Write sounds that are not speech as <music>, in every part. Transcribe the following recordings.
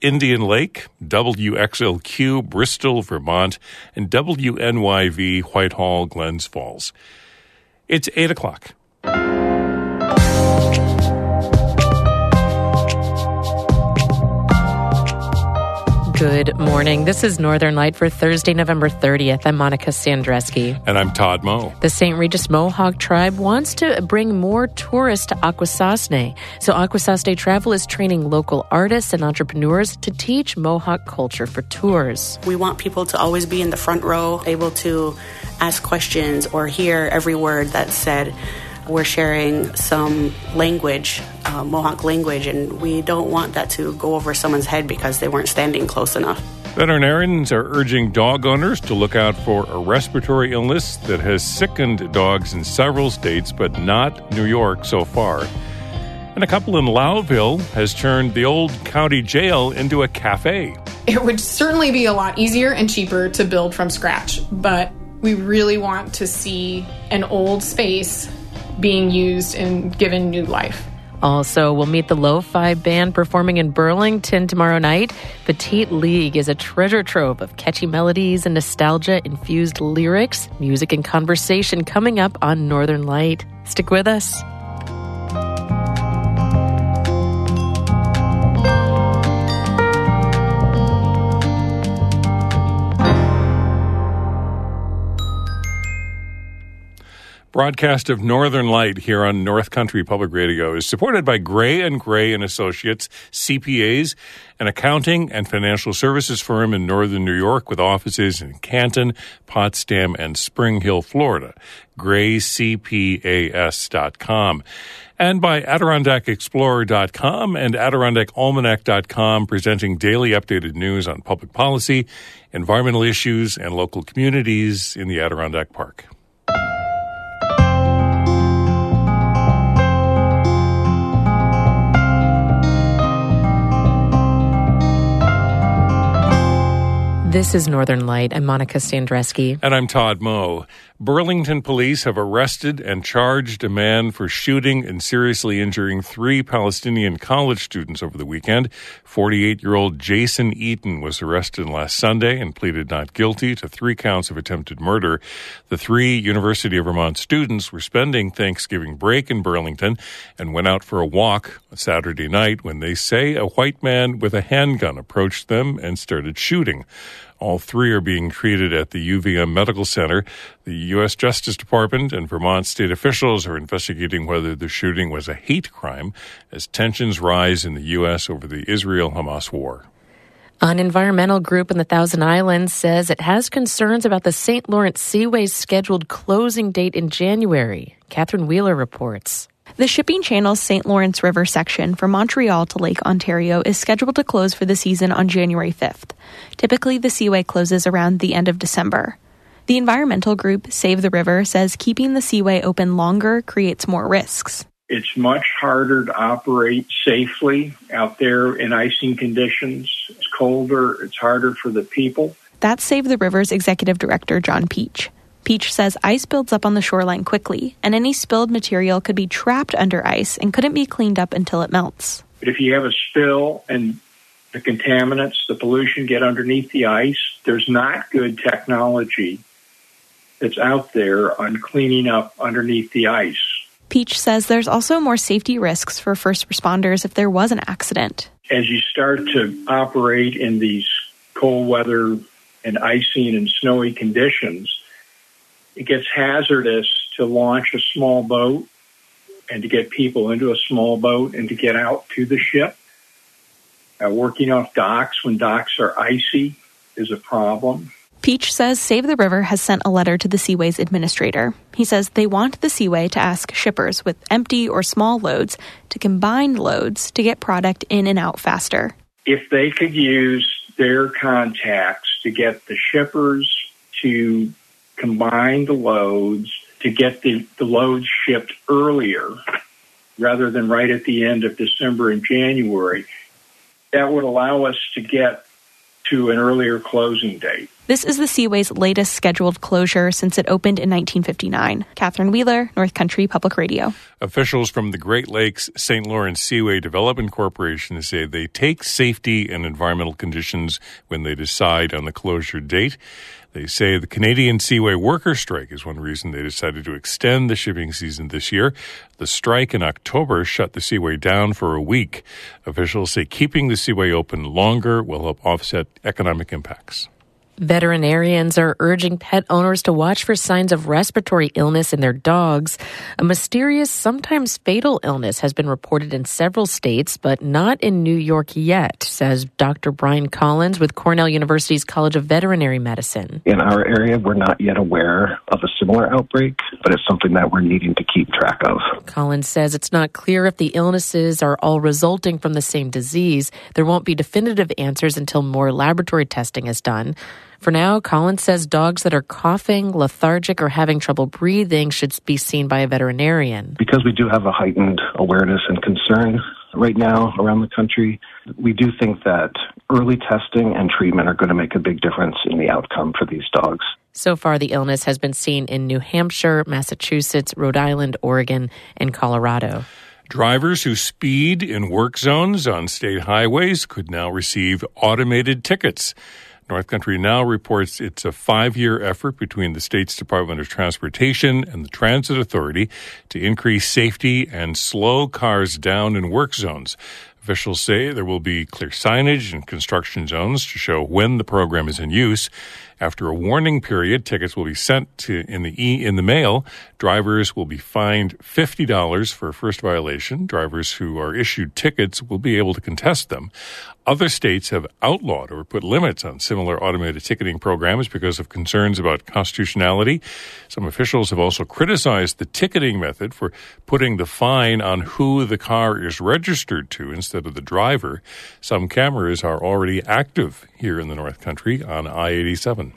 Indian Lake, WXLQ Bristol, Vermont, and WNYV Whitehall, Glens Falls. It's 8 o'clock. Good morning. This is Northern Light for Thursday, November 30th. I'm Monica Sandreczki. And I'm Todd Moe. The St. Regis Mohawk tribe wants to bring more tourists to Akwesasne. So Akwesasne Travel is training local artists and entrepreneurs to teach Mohawk culture for tours. We want people to always be in the front row, able to ask questions or hear every word that's said we're sharing some language, uh, Mohawk language, and we don't want that to go over someone's head because they weren't standing close enough. Veterinarians are urging dog owners to look out for a respiratory illness that has sickened dogs in several states, but not New York so far. And a couple in Lowville has turned the old county jail into a cafe. It would certainly be a lot easier and cheaper to build from scratch, but we really want to see an old space being used and given new life. Also, we'll meet the Lo-Fi Band performing in Burlington tomorrow night. Petite League is a treasure trove of catchy melodies and nostalgia-infused lyrics, music, and conversation coming up on Northern Light. Stick with us. Broadcast of Northern Light here on North Country Public Radio is supported by Gray and Gray and Associates CPAs, an accounting and financial services firm in northern New York with offices in Canton, Potsdam, and Spring Hill, Florida. GrayCPAS.com. And by AdirondackExplorer.com and AdirondackAlmanac.com, presenting daily updated news on public policy, environmental issues, and local communities in the Adirondack Park. This is Northern Light. I'm Monica Sandreczki. And I'm Todd Moe. Burlington police have arrested and charged a man for shooting and seriously injuring three Palestinian college students over the weekend. 48 year old Jason Eaton was arrested last Sunday and pleaded not guilty to three counts of attempted murder. The three University of Vermont students were spending Thanksgiving break in Burlington and went out for a walk Saturday night when they say a white man with a handgun approached them and started shooting. All three are being treated at the UVM Medical Center. The U.S. Justice Department and Vermont state officials are investigating whether the shooting was a hate crime as tensions rise in the U.S. over the Israel Hamas war. An environmental group in the Thousand Islands says it has concerns about the St. Lawrence Seaway's scheduled closing date in January. Catherine Wheeler reports. The shipping channel's St. Lawrence River section from Montreal to Lake Ontario is scheduled to close for the season on January 5th. Typically, the seaway closes around the end of December. The environmental group Save the River says keeping the seaway open longer creates more risks. It's much harder to operate safely out there in icing conditions. It's colder, it's harder for the people. That's Save the River's executive director, John Peach. Peach says ice builds up on the shoreline quickly, and any spilled material could be trapped under ice and couldn't be cleaned up until it melts. But if you have a spill and the contaminants, the pollution get underneath the ice, there's not good technology that's out there on cleaning up underneath the ice. Peach says there's also more safety risks for first responders if there was an accident. As you start to operate in these cold weather and icing and snowy conditions, it gets hazardous to launch a small boat and to get people into a small boat and to get out to the ship. Uh, working off docks when docks are icy is a problem. Peach says Save the River has sent a letter to the Seaway's administrator. He says they want the Seaway to ask shippers with empty or small loads to combine loads to get product in and out faster. If they could use their contacts to get the shippers to combine the loads to get the, the loads shipped earlier rather than right at the end of December and January, that would allow us to get to an earlier closing date. This is the Seaway's latest scheduled closure since it opened in 1959. Catherine Wheeler, North Country Public Radio. Officials from the Great Lakes St. Lawrence Seaway Development Corporation say they take safety and environmental conditions when they decide on the closure date. They say the Canadian Seaway worker strike is one reason they decided to extend the shipping season this year. The strike in October shut the Seaway down for a week. Officials say keeping the Seaway open longer will help offset economic impacts. Veterinarians are urging pet owners to watch for signs of respiratory illness in their dogs. A mysterious, sometimes fatal illness has been reported in several states, but not in New York yet, says Dr. Brian Collins with Cornell University's College of Veterinary Medicine. In our area, we're not yet aware of a similar outbreak, but it's something that we're needing to keep track of. Collins says it's not clear if the illnesses are all resulting from the same disease. There won't be definitive answers until more laboratory testing is done. For now, Collins says dogs that are coughing, lethargic, or having trouble breathing should be seen by a veterinarian. Because we do have a heightened awareness and concern right now around the country, we do think that early testing and treatment are going to make a big difference in the outcome for these dogs. So far, the illness has been seen in New Hampshire, Massachusetts, Rhode Island, Oregon, and Colorado. Drivers who speed in work zones on state highways could now receive automated tickets. North Country Now reports it's a five year effort between the state's Department of Transportation and the Transit Authority to increase safety and slow cars down in work zones. Officials say there will be clear signage in construction zones to show when the program is in use. After a warning period, tickets will be sent to in the e in the mail. Drivers will be fined fifty dollars for a first violation. Drivers who are issued tickets will be able to contest them. Other states have outlawed or put limits on similar automated ticketing programs because of concerns about constitutionality. Some officials have also criticized the ticketing method for putting the fine on who the car is registered to instead of the driver. Some cameras are already active here in the North Country on I 87.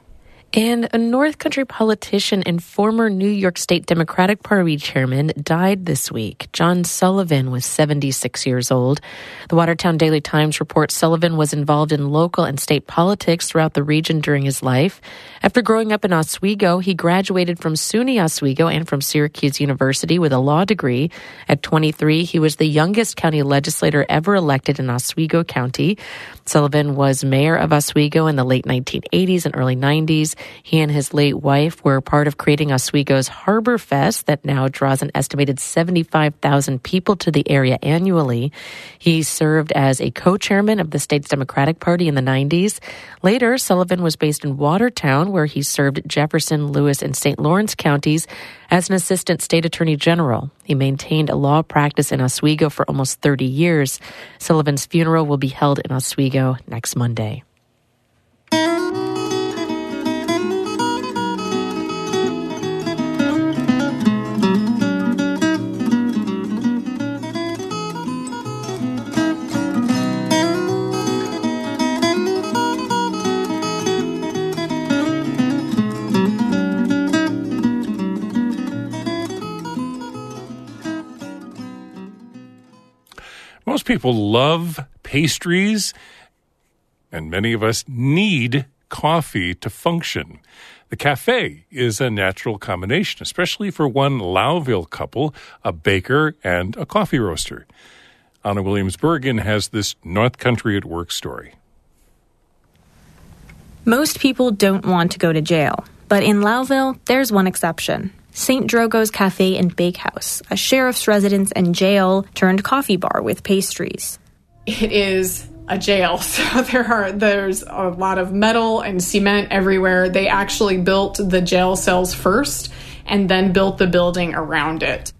And a North Country politician and former New York State Democratic Party chairman died this week. John Sullivan was 76 years old. The Watertown Daily Times reports Sullivan was involved in local and state politics throughout the region during his life. After growing up in Oswego, he graduated from SUNY Oswego and from Syracuse University with a law degree. At 23, he was the youngest county legislator ever elected in Oswego County. Sullivan was mayor of Oswego in the late 1980s and early 90s. He and his late wife were part of creating Oswego's Harbor Fest that now draws an estimated 75,000 people to the area annually. He served as a co-chairman of the state's Democratic Party in the 90s. Later, Sullivan was based in Watertown, where he served Jefferson, Lewis, and St. Lawrence counties as an assistant state attorney general. He maintained a law practice in Oswego for almost 30 years. Sullivan's funeral will be held in Oswego next Monday. Most people love pastries, and many of us need coffee to function. The cafe is a natural combination, especially for one Lowville couple, a baker and a coffee roaster. Anna Williams Bergen has this North Country at Work story. Most people don't want to go to jail, but in Lowville, there's one exception. St. Drogo's Cafe and Bakehouse, a sheriff's residence and jail turned coffee bar with pastries. It is a jail, <laughs> so there are there's a lot of metal and cement everywhere. They actually built the jail cells first and then built the building around it.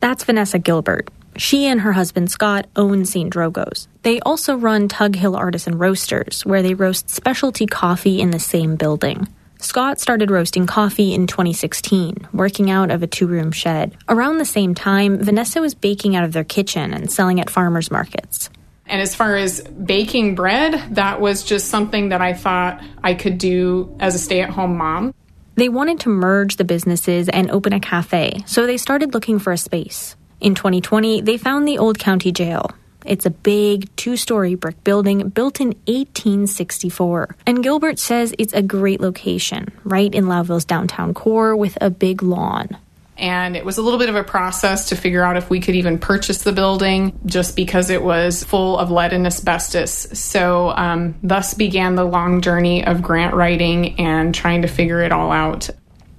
That's Vanessa Gilbert. She and her husband Scott own St. Drogo's. They also run Tug Hill Artisan Roasters, where they roast specialty coffee in the same building. Scott started roasting coffee in 2016, working out of a two room shed. Around the same time, Vanessa was baking out of their kitchen and selling at farmers markets. And as far as baking bread, that was just something that I thought I could do as a stay at home mom. They wanted to merge the businesses and open a cafe, so they started looking for a space. In 2020, they found the Old County Jail. It's a big two story brick building built in 1864. And Gilbert says it's a great location, right in Lowville's downtown core with a big lawn and it was a little bit of a process to figure out if we could even purchase the building just because it was full of lead and asbestos. So, um, thus began the long journey of grant writing and trying to figure it all out.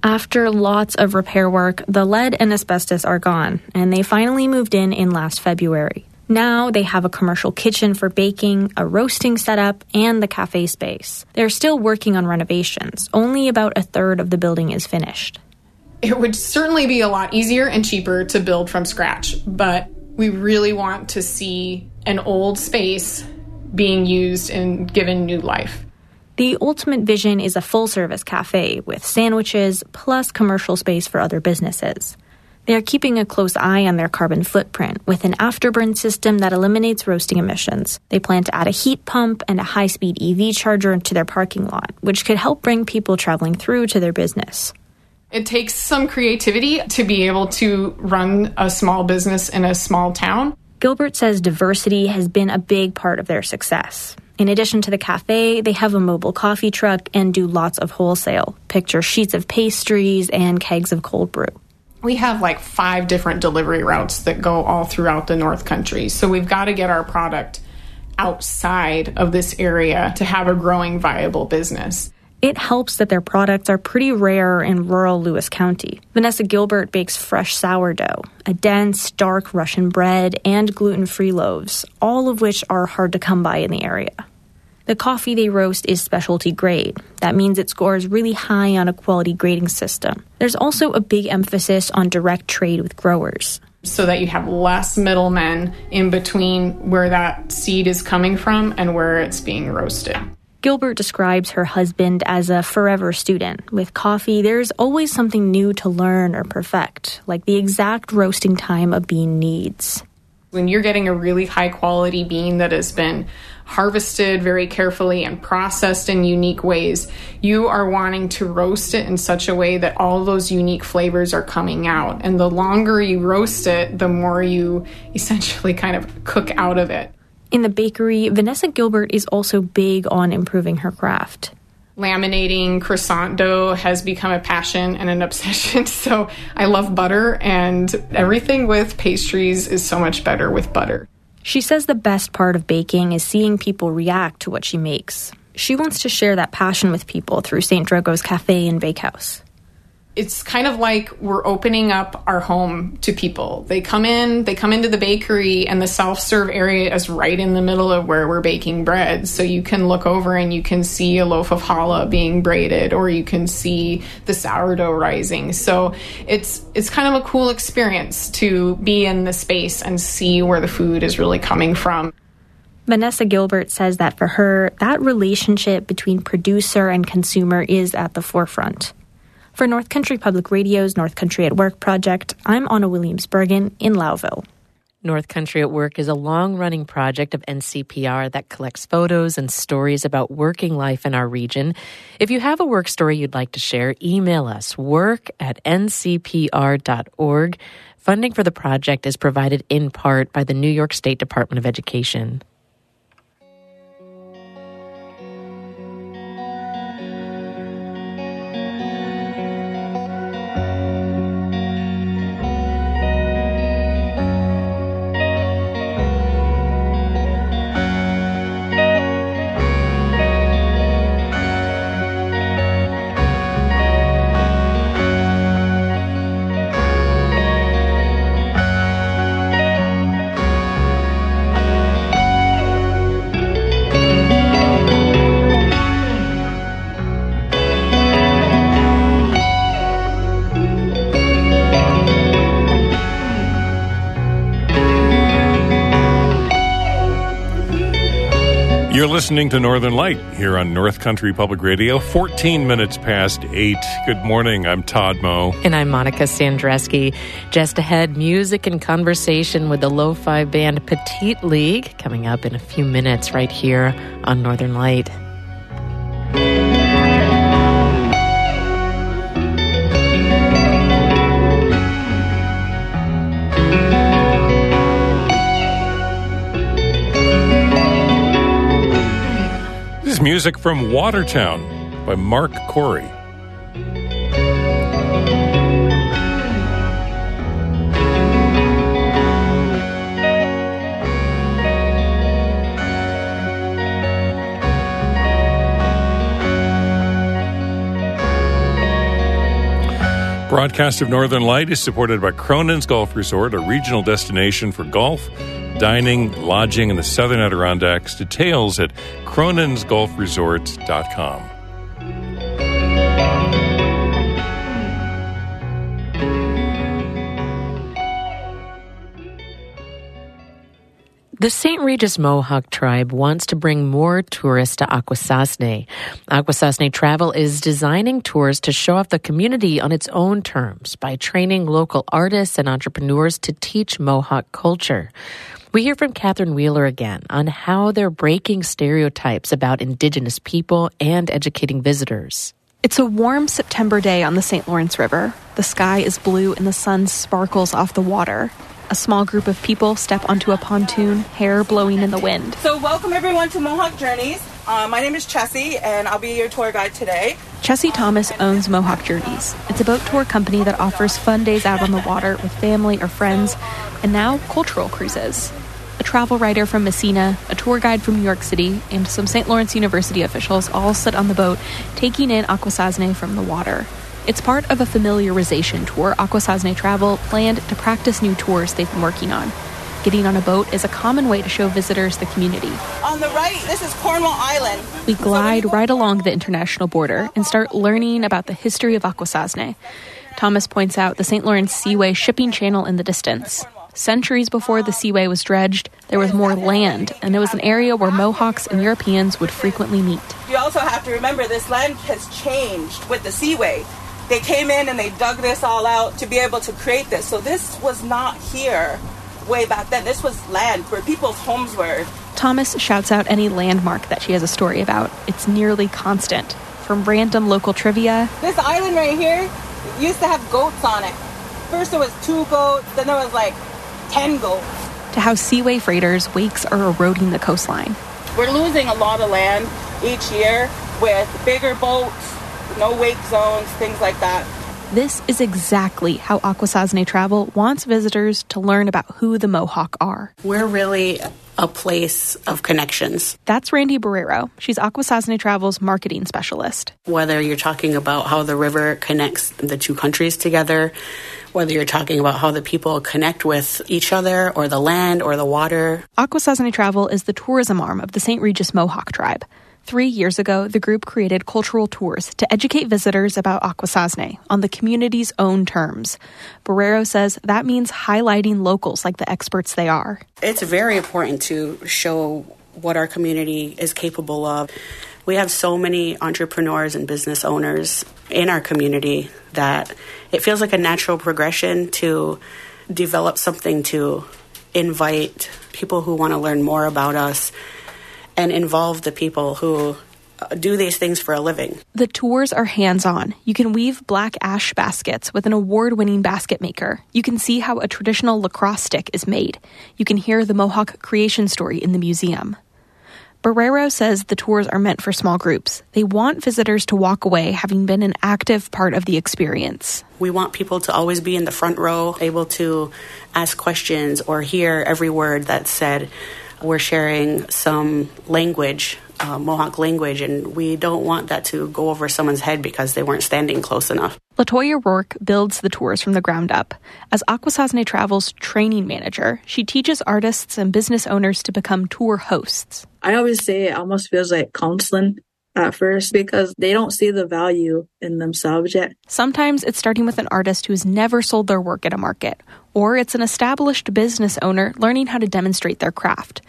After lots of repair work, the lead and asbestos are gone, and they finally moved in in last February. Now they have a commercial kitchen for baking, a roasting setup, and the cafe space. They're still working on renovations. Only about a third of the building is finished it would certainly be a lot easier and cheaper to build from scratch, but we really want to see an old space being used and given new life. The ultimate vision is a full service cafe with sandwiches plus commercial space for other businesses. They are keeping a close eye on their carbon footprint with an afterburn system that eliminates roasting emissions. They plan to add a heat pump and a high speed EV charger to their parking lot, which could help bring people traveling through to their business. It takes some creativity to be able to run a small business in a small town. Gilbert says diversity has been a big part of their success. In addition to the cafe, they have a mobile coffee truck and do lots of wholesale. Picture sheets of pastries and kegs of cold brew. We have like five different delivery routes that go all throughout the North Country. So we've got to get our product outside of this area to have a growing, viable business it helps that their products are pretty rare in rural Lewis County. Vanessa Gilbert bakes fresh sourdough, a dense, dark Russian bread, and gluten free loaves, all of which are hard to come by in the area. The coffee they roast is specialty grade. That means it scores really high on a quality grading system. There's also a big emphasis on direct trade with growers. So that you have less middlemen in between where that seed is coming from and where it's being roasted. Gilbert describes her husband as a forever student. With coffee, there's always something new to learn or perfect, like the exact roasting time a bean needs. When you're getting a really high quality bean that has been harvested very carefully and processed in unique ways, you are wanting to roast it in such a way that all those unique flavors are coming out. And the longer you roast it, the more you <laughs> essentially kind of cook out of it. In the bakery, Vanessa Gilbert is also big on improving her craft. Laminating croissant dough has become a passion and an <laughs> obsession. So I love butter, and everything with pastries is so much better with butter. She says the best part of baking is seeing people react to what she makes. She wants to share that passion with people through St. Drogo's Cafe and Bakehouse it's kind of like we're opening up our home to people. They come in, they come into the bakery, and the self serve area is right in the middle of where we're baking bread. So you can look over and you can see a loaf of challah being braided, or you can see the sourdough rising. So it's it's kind of a cool experience to be in the space and see where the food is really coming from. Vanessa Gilbert says that for her, that relationship between producer and consumer is at the forefront. For North Country Public Radio's North Country at Work project, I'm Anna Williams Bergen in Lowville. North Country at Work is a long running project of NCPR that collects photos and stories about working life in our region. If you have a work story you'd like to share, email us work at ncpr.org. Funding for the project is provided in part by the New York State Department of Education. You're listening to Northern Light here on North Country Public Radio, 14 minutes past 8. Good morning. I'm Todd Moe. And I'm Monica Sandreczki. Just ahead, music and conversation with the lo fi band Petite League coming up in a few minutes right here on Northern Light. Music from Watertown by Mark Corey. Broadcast of Northern Light is supported by Cronin's Golf Resort, a regional destination for golf, dining, lodging in the southern Adirondacks. Details at croninsgolfresort.com. The St. Regis Mohawk tribe wants to bring more tourists to Akwesasne. Akwesasne Travel is designing tours to show off the community on its own terms by training local artists and entrepreneurs to teach Mohawk culture. We hear from Catherine Wheeler again on how they're breaking stereotypes about Indigenous people and educating visitors. It's a warm September day on the St. Lawrence River. The sky is blue and the sun sparkles off the water. A small group of people step onto a pontoon, hair blowing in the wind. So, welcome everyone to Mohawk Journeys. Uh, my name is Chessie, and I'll be your tour guide today. Chessie Thomas owns Mohawk Journeys. It's a boat tour company that offers fun days out on the water with family or friends, and now cultural cruises. A travel writer from Massena, a tour guide from New York City, and some St. Lawrence University officials all sit on the boat, taking in Akwesasne from the water. It's part of a familiarization tour Akwesasne Travel planned to practice new tours they've been working on. Getting on a boat is a common way to show visitors the community. On the right, this is Cornwall Island. We glide right along the international border and start learning about the history of Akwesasne. Thomas points out the St. Lawrence Seaway shipping channel in the distance. Centuries before the seaway was dredged, there was more land, and it was an area where Mohawks and Europeans would frequently meet. You also have to remember this land has changed with the seaway they came in and they dug this all out to be able to create this. So this was not here way back then. This was land where people's homes were. Thomas shouts out any landmark that she has a story about. It's nearly constant. From random local trivia. This island right here used to have goats on it. First there was two goats, then there was like 10 goats. To how seaway freighters' wakes are eroding the coastline. We're losing a lot of land each year with bigger boats, no wake zones, things like that. This is exactly how Akwesasne Travel wants visitors to learn about who the Mohawk are. We're really a place of connections. That's Randy Barrero. She's Akwesasne Travel's marketing specialist. Whether you're talking about how the river connects the two countries together, whether you're talking about how the people connect with each other or the land or the water. Akwesasne Travel is the tourism arm of the St. Regis Mohawk tribe. Three years ago, the group created cultural tours to educate visitors about Akwesasne on the community's own terms. Barrero says that means highlighting locals like the experts they are. It's very important to show what our community is capable of. We have so many entrepreneurs and business owners in our community that it feels like a natural progression to develop something to invite people who want to learn more about us and involve the people who uh, do these things for a living. The tours are hands on. You can weave black ash baskets with an award winning basket maker. You can see how a traditional lacrosse stick is made. You can hear the Mohawk creation story in the museum. Barrero says the tours are meant for small groups. They want visitors to walk away having been an active part of the experience. We want people to always be in the front row, able to ask questions or hear every word that's said we're sharing some language, uh, Mohawk language, and we don't want that to go over someone's head because they weren't standing close enough. Latoya Rourke builds the tours from the ground up. As Akwesasne Travel's training manager, she teaches artists and business owners to become tour hosts. I always say it almost feels like counseling at first because they don't see the value in themselves yet. Sometimes it's starting with an artist who's never sold their work at a market, or it's an established business owner learning how to demonstrate their craft.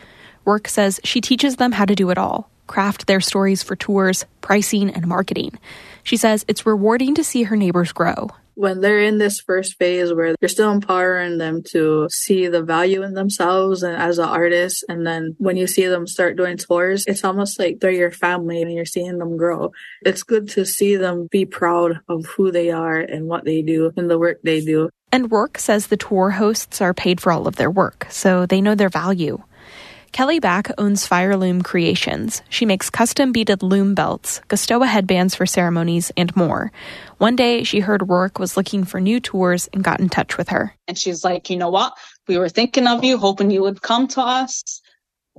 Rourke says she teaches them how to do it all craft their stories for tours, pricing, and marketing. She says it's rewarding to see her neighbors grow. When they're in this first phase where you're still empowering them to see the value in themselves and as an artist, and then when you see them start doing tours, it's almost like they're your family and you're seeing them grow. It's good to see them be proud of who they are and what they do and the work they do. And Rourke says the tour hosts are paid for all of their work, so they know their value. Kelly Back owns Fire Loom Creations. She makes custom beaded loom belts, Gustoa headbands for ceremonies, and more. One day, she heard Rourke was looking for new tours and got in touch with her. And she's like, you know what? We were thinking of you, hoping you would come to us.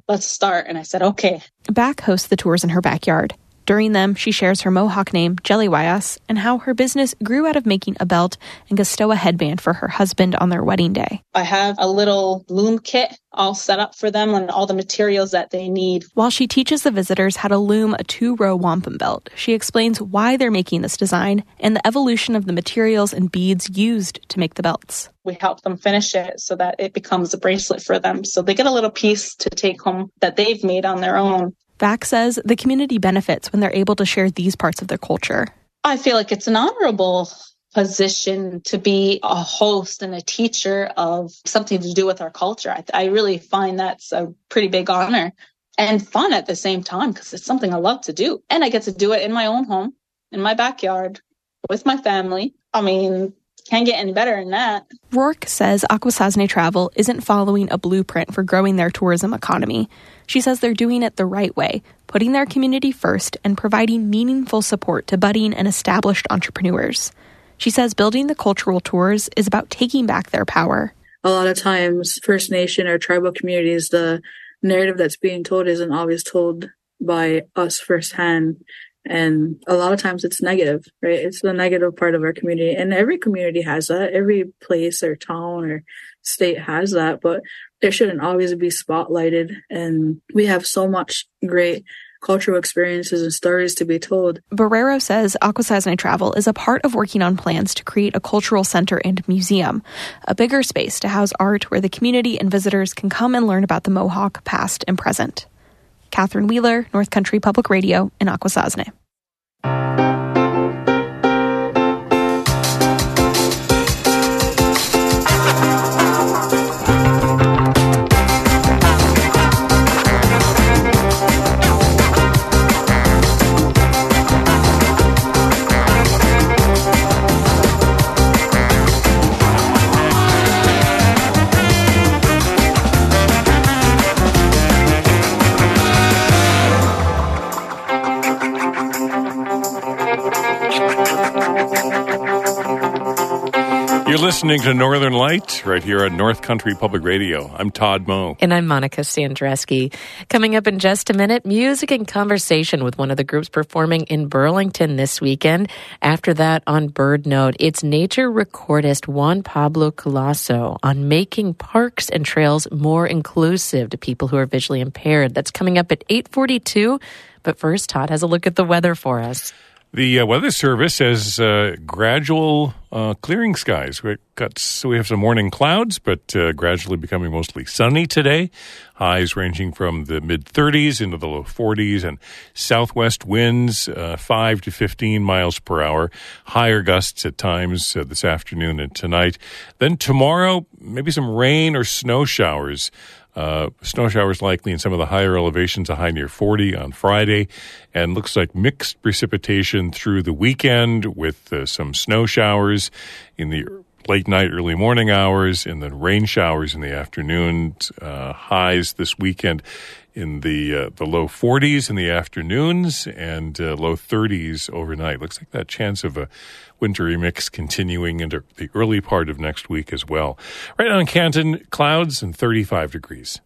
Let's start. And I said, okay. Back hosts the tours in her backyard. During them, she shares her Mohawk name, Jelly Wayas, and how her business grew out of making a belt and Gustoa headband for her husband on their wedding day. I have a little loom kit all set up for them and all the materials that they need. While she teaches the visitors how to loom a two row wampum belt, she explains why they're making this design and the evolution of the materials and beads used to make the belts. We help them finish it so that it becomes a bracelet for them. So they get a little piece to take home that they've made on their own. Back says the community benefits when they're able to share these parts of their culture. I feel like it's an honorable position to be a host and a teacher of something to do with our culture. I, I really find that's a pretty big honor and fun at the same time because it's something I love to do. And I get to do it in my own home, in my backyard, with my family. I mean, can't get any better than that. Rourke says Akwesasne Travel isn't following a blueprint for growing their tourism economy. She says they're doing it the right way, putting their community first and providing meaningful support to budding and established entrepreneurs. She says building the cultural tours is about taking back their power. A lot of times, First Nation or tribal communities, the narrative that's being told isn't always told by us firsthand. And a lot of times it's negative, right? It's the negative part of our community. And every community has that. Every place or town or state has that, but it shouldn't always be spotlighted. And we have so much great cultural experiences and stories to be told. Barrero says Akwesasne Travel is a part of working on plans to create a cultural center and museum, a bigger space to house art where the community and visitors can come and learn about the Mohawk past and present. Catherine Wheeler, North Country Public Radio in Akwesasne. You're listening to Northern Light right here on North Country Public Radio. I'm Todd Moe. And I'm Monica Sandreczki. Coming up in just a minute, music and conversation with one of the groups performing in Burlington this weekend. After that, on Bird Note, it's nature recordist Juan Pablo Culasso on making parks and trails more inclusive to people who are visually impaired. That's coming up at 842. But first, Todd has a look at the weather for us. The uh, Weather Service says uh, gradual uh, clearing skies. We got so we have some morning clouds, but uh, gradually becoming mostly sunny today. Highs ranging from the mid 30s into the low 40s, and southwest winds uh, 5 to 15 miles per hour. Higher gusts at times uh, this afternoon and tonight. Then tomorrow, maybe some rain or snow showers. Uh, snow showers likely in some of the higher elevations, a high near 40 on Friday, and looks like mixed precipitation through the weekend with uh, some snow showers in the late night, early morning hours, and then rain showers in the afternoon. Uh, highs this weekend in the uh, the low 40s in the afternoons and uh, low 30s overnight. Looks like that chance of a wintry mix continuing into the early part of next week as well. Right now in Canton, clouds and 35 degrees.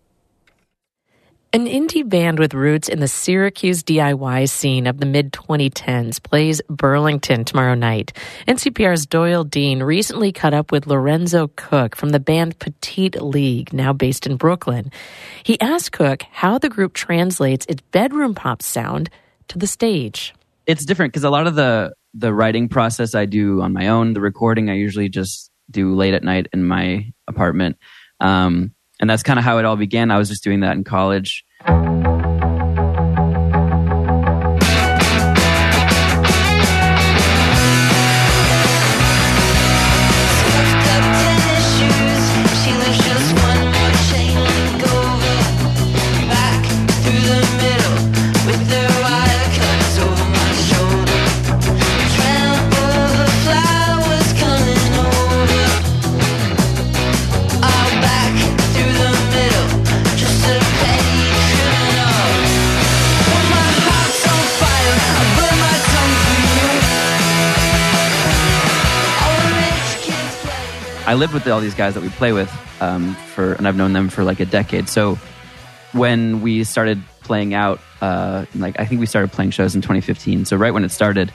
An indie band with roots in the Syracuse DIY scene of the mid 2010s plays Burlington tomorrow night. NCPR's Doyle Dean recently caught up with Lorenzo Cook from the band Petite League, now based in Brooklyn. He asked Cook how the group translates its bedroom pop sound to the stage. It's different because a lot of the the writing process I do on my own. The recording I usually just do late at night in my apartment. Um, and that's kind of how it all began. I was just doing that in college. Lived with all these guys that we play with um, for, and I've known them for like a decade. So when we started playing out, uh, like I think we started playing shows in 2015. So right when it started,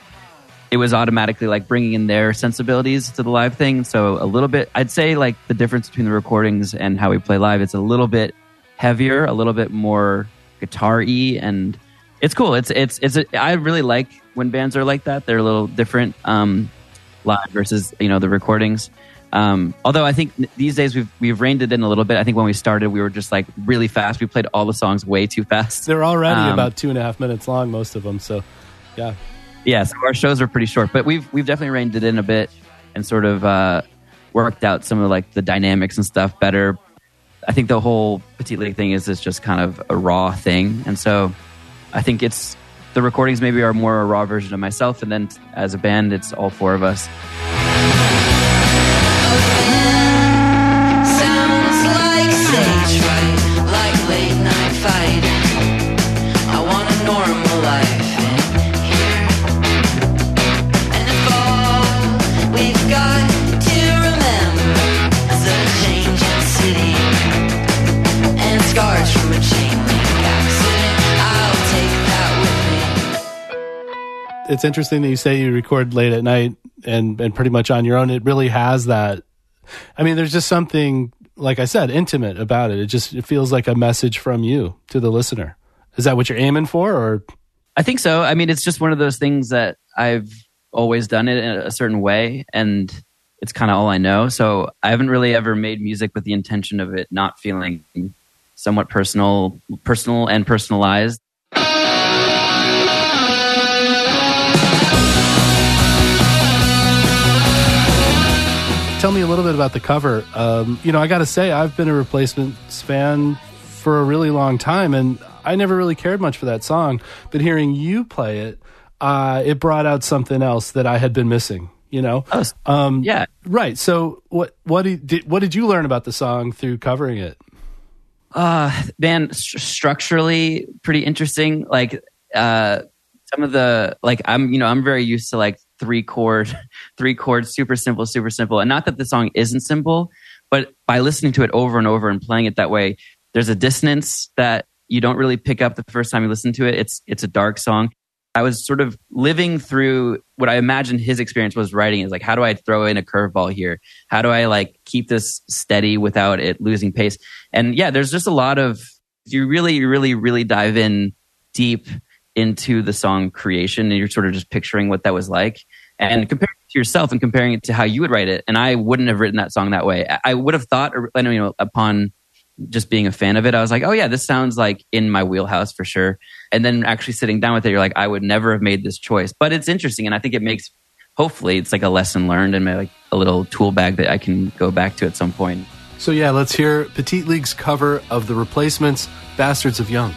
it was automatically like bringing in their sensibilities to the live thing. So a little bit, I'd say like the difference between the recordings and how we play live, it's a little bit heavier, a little bit more guitar y, and it's cool. It's it's it's. A, I really like when bands are like that. They're a little different um, live versus you know the recordings. Um, although I think these days we've we've reined it in a little bit. I think when we started, we were just like really fast. We played all the songs way too fast. They're already Um, about two and a half minutes long, most of them. So, yeah. yeah, so our shows are pretty short, but we've we've definitely reined it in a bit and sort of uh, worked out some of like the dynamics and stuff better. I think the whole Petite League thing is is just kind of a raw thing, and so I think it's the recordings maybe are more a raw version of myself, and then as a band, it's all four of us. Sounds It's interesting that you say you record late at night and, and pretty much on your own. It really has that. I mean, there's just something, like I said, intimate about it. It just it feels like a message from you to the listener. Is that what you're aiming for? Or I think so. I mean, it's just one of those things that I've always done it in a certain way, and it's kind of all I know. So I haven't really ever made music with the intention of it not feeling somewhat personal, personal and personalized. Tell me a little bit about the cover. Um, you know, I got to say, I've been a Replacements fan for a really long time, and I never really cared much for that song. But hearing you play it, uh, it brought out something else that I had been missing. You know, um, yeah, right. So, what what did, did what did you learn about the song through covering it? Uh, man, st- structurally pretty interesting. Like, uh, some of the like, I'm you know I'm very used to like three chord, <laughs> three chords, super simple, super simple. And not that the song isn't simple, but by listening to it over and over and playing it that way, there's a dissonance that you don't really pick up the first time you listen to it. It's it's a dark song. I was sort of living through what I imagined his experience was writing is like, how do I throw in a curveball here? How do I like keep this steady without it losing pace? And yeah, there's just a lot of you really, really, really dive in deep into the song creation and you're sort of just picturing what that was like and comparing it to yourself and comparing it to how you would write it. And I wouldn't have written that song that way. I- I would have thought, you know, upon just being a fan of it, I was like, oh yeah, this sounds like in my wheelhouse for sure. And then actually sitting down with it, you're like, I would never have made this choice. But it's interesting, and I think it makes, hopefully, it's like a lesson learned and like a little tool bag that I can go back to at some point. So yeah, let's hear Petite League's cover of the Replacements, "Bastards of Young."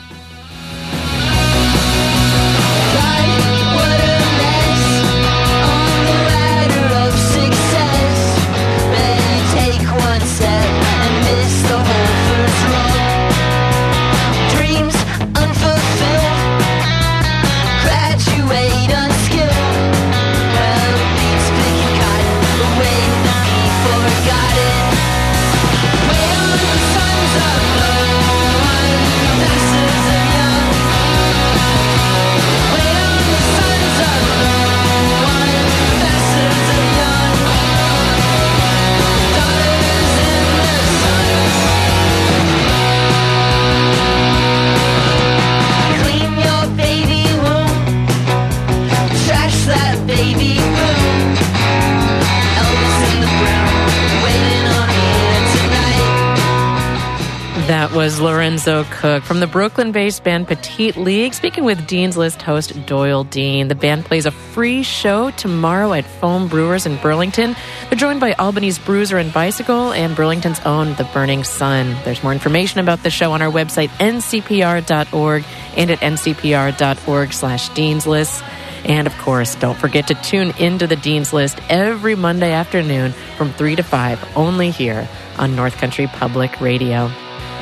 That was Lorenzo Cook from the Brooklyn based band Petite League, speaking with Dean's List host Doyle Dean. The band plays a free show tomorrow at Foam Brewers in Burlington. They're joined by Albany's Bruiser and Bicycle and Burlington's own The Burning Sun. There's more information about the show on our website, ncpr.org, and at ncpr.org slash Dean's List. And of course, don't forget to tune into the Dean's List every Monday afternoon from 3 to 5, only here on North Country Public Radio.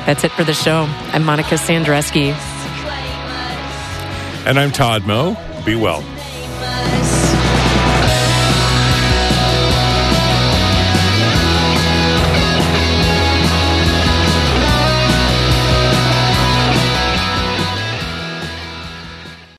That's it for the show. I'm Monica Sandreczki. And I'm Todd Moe. Be well.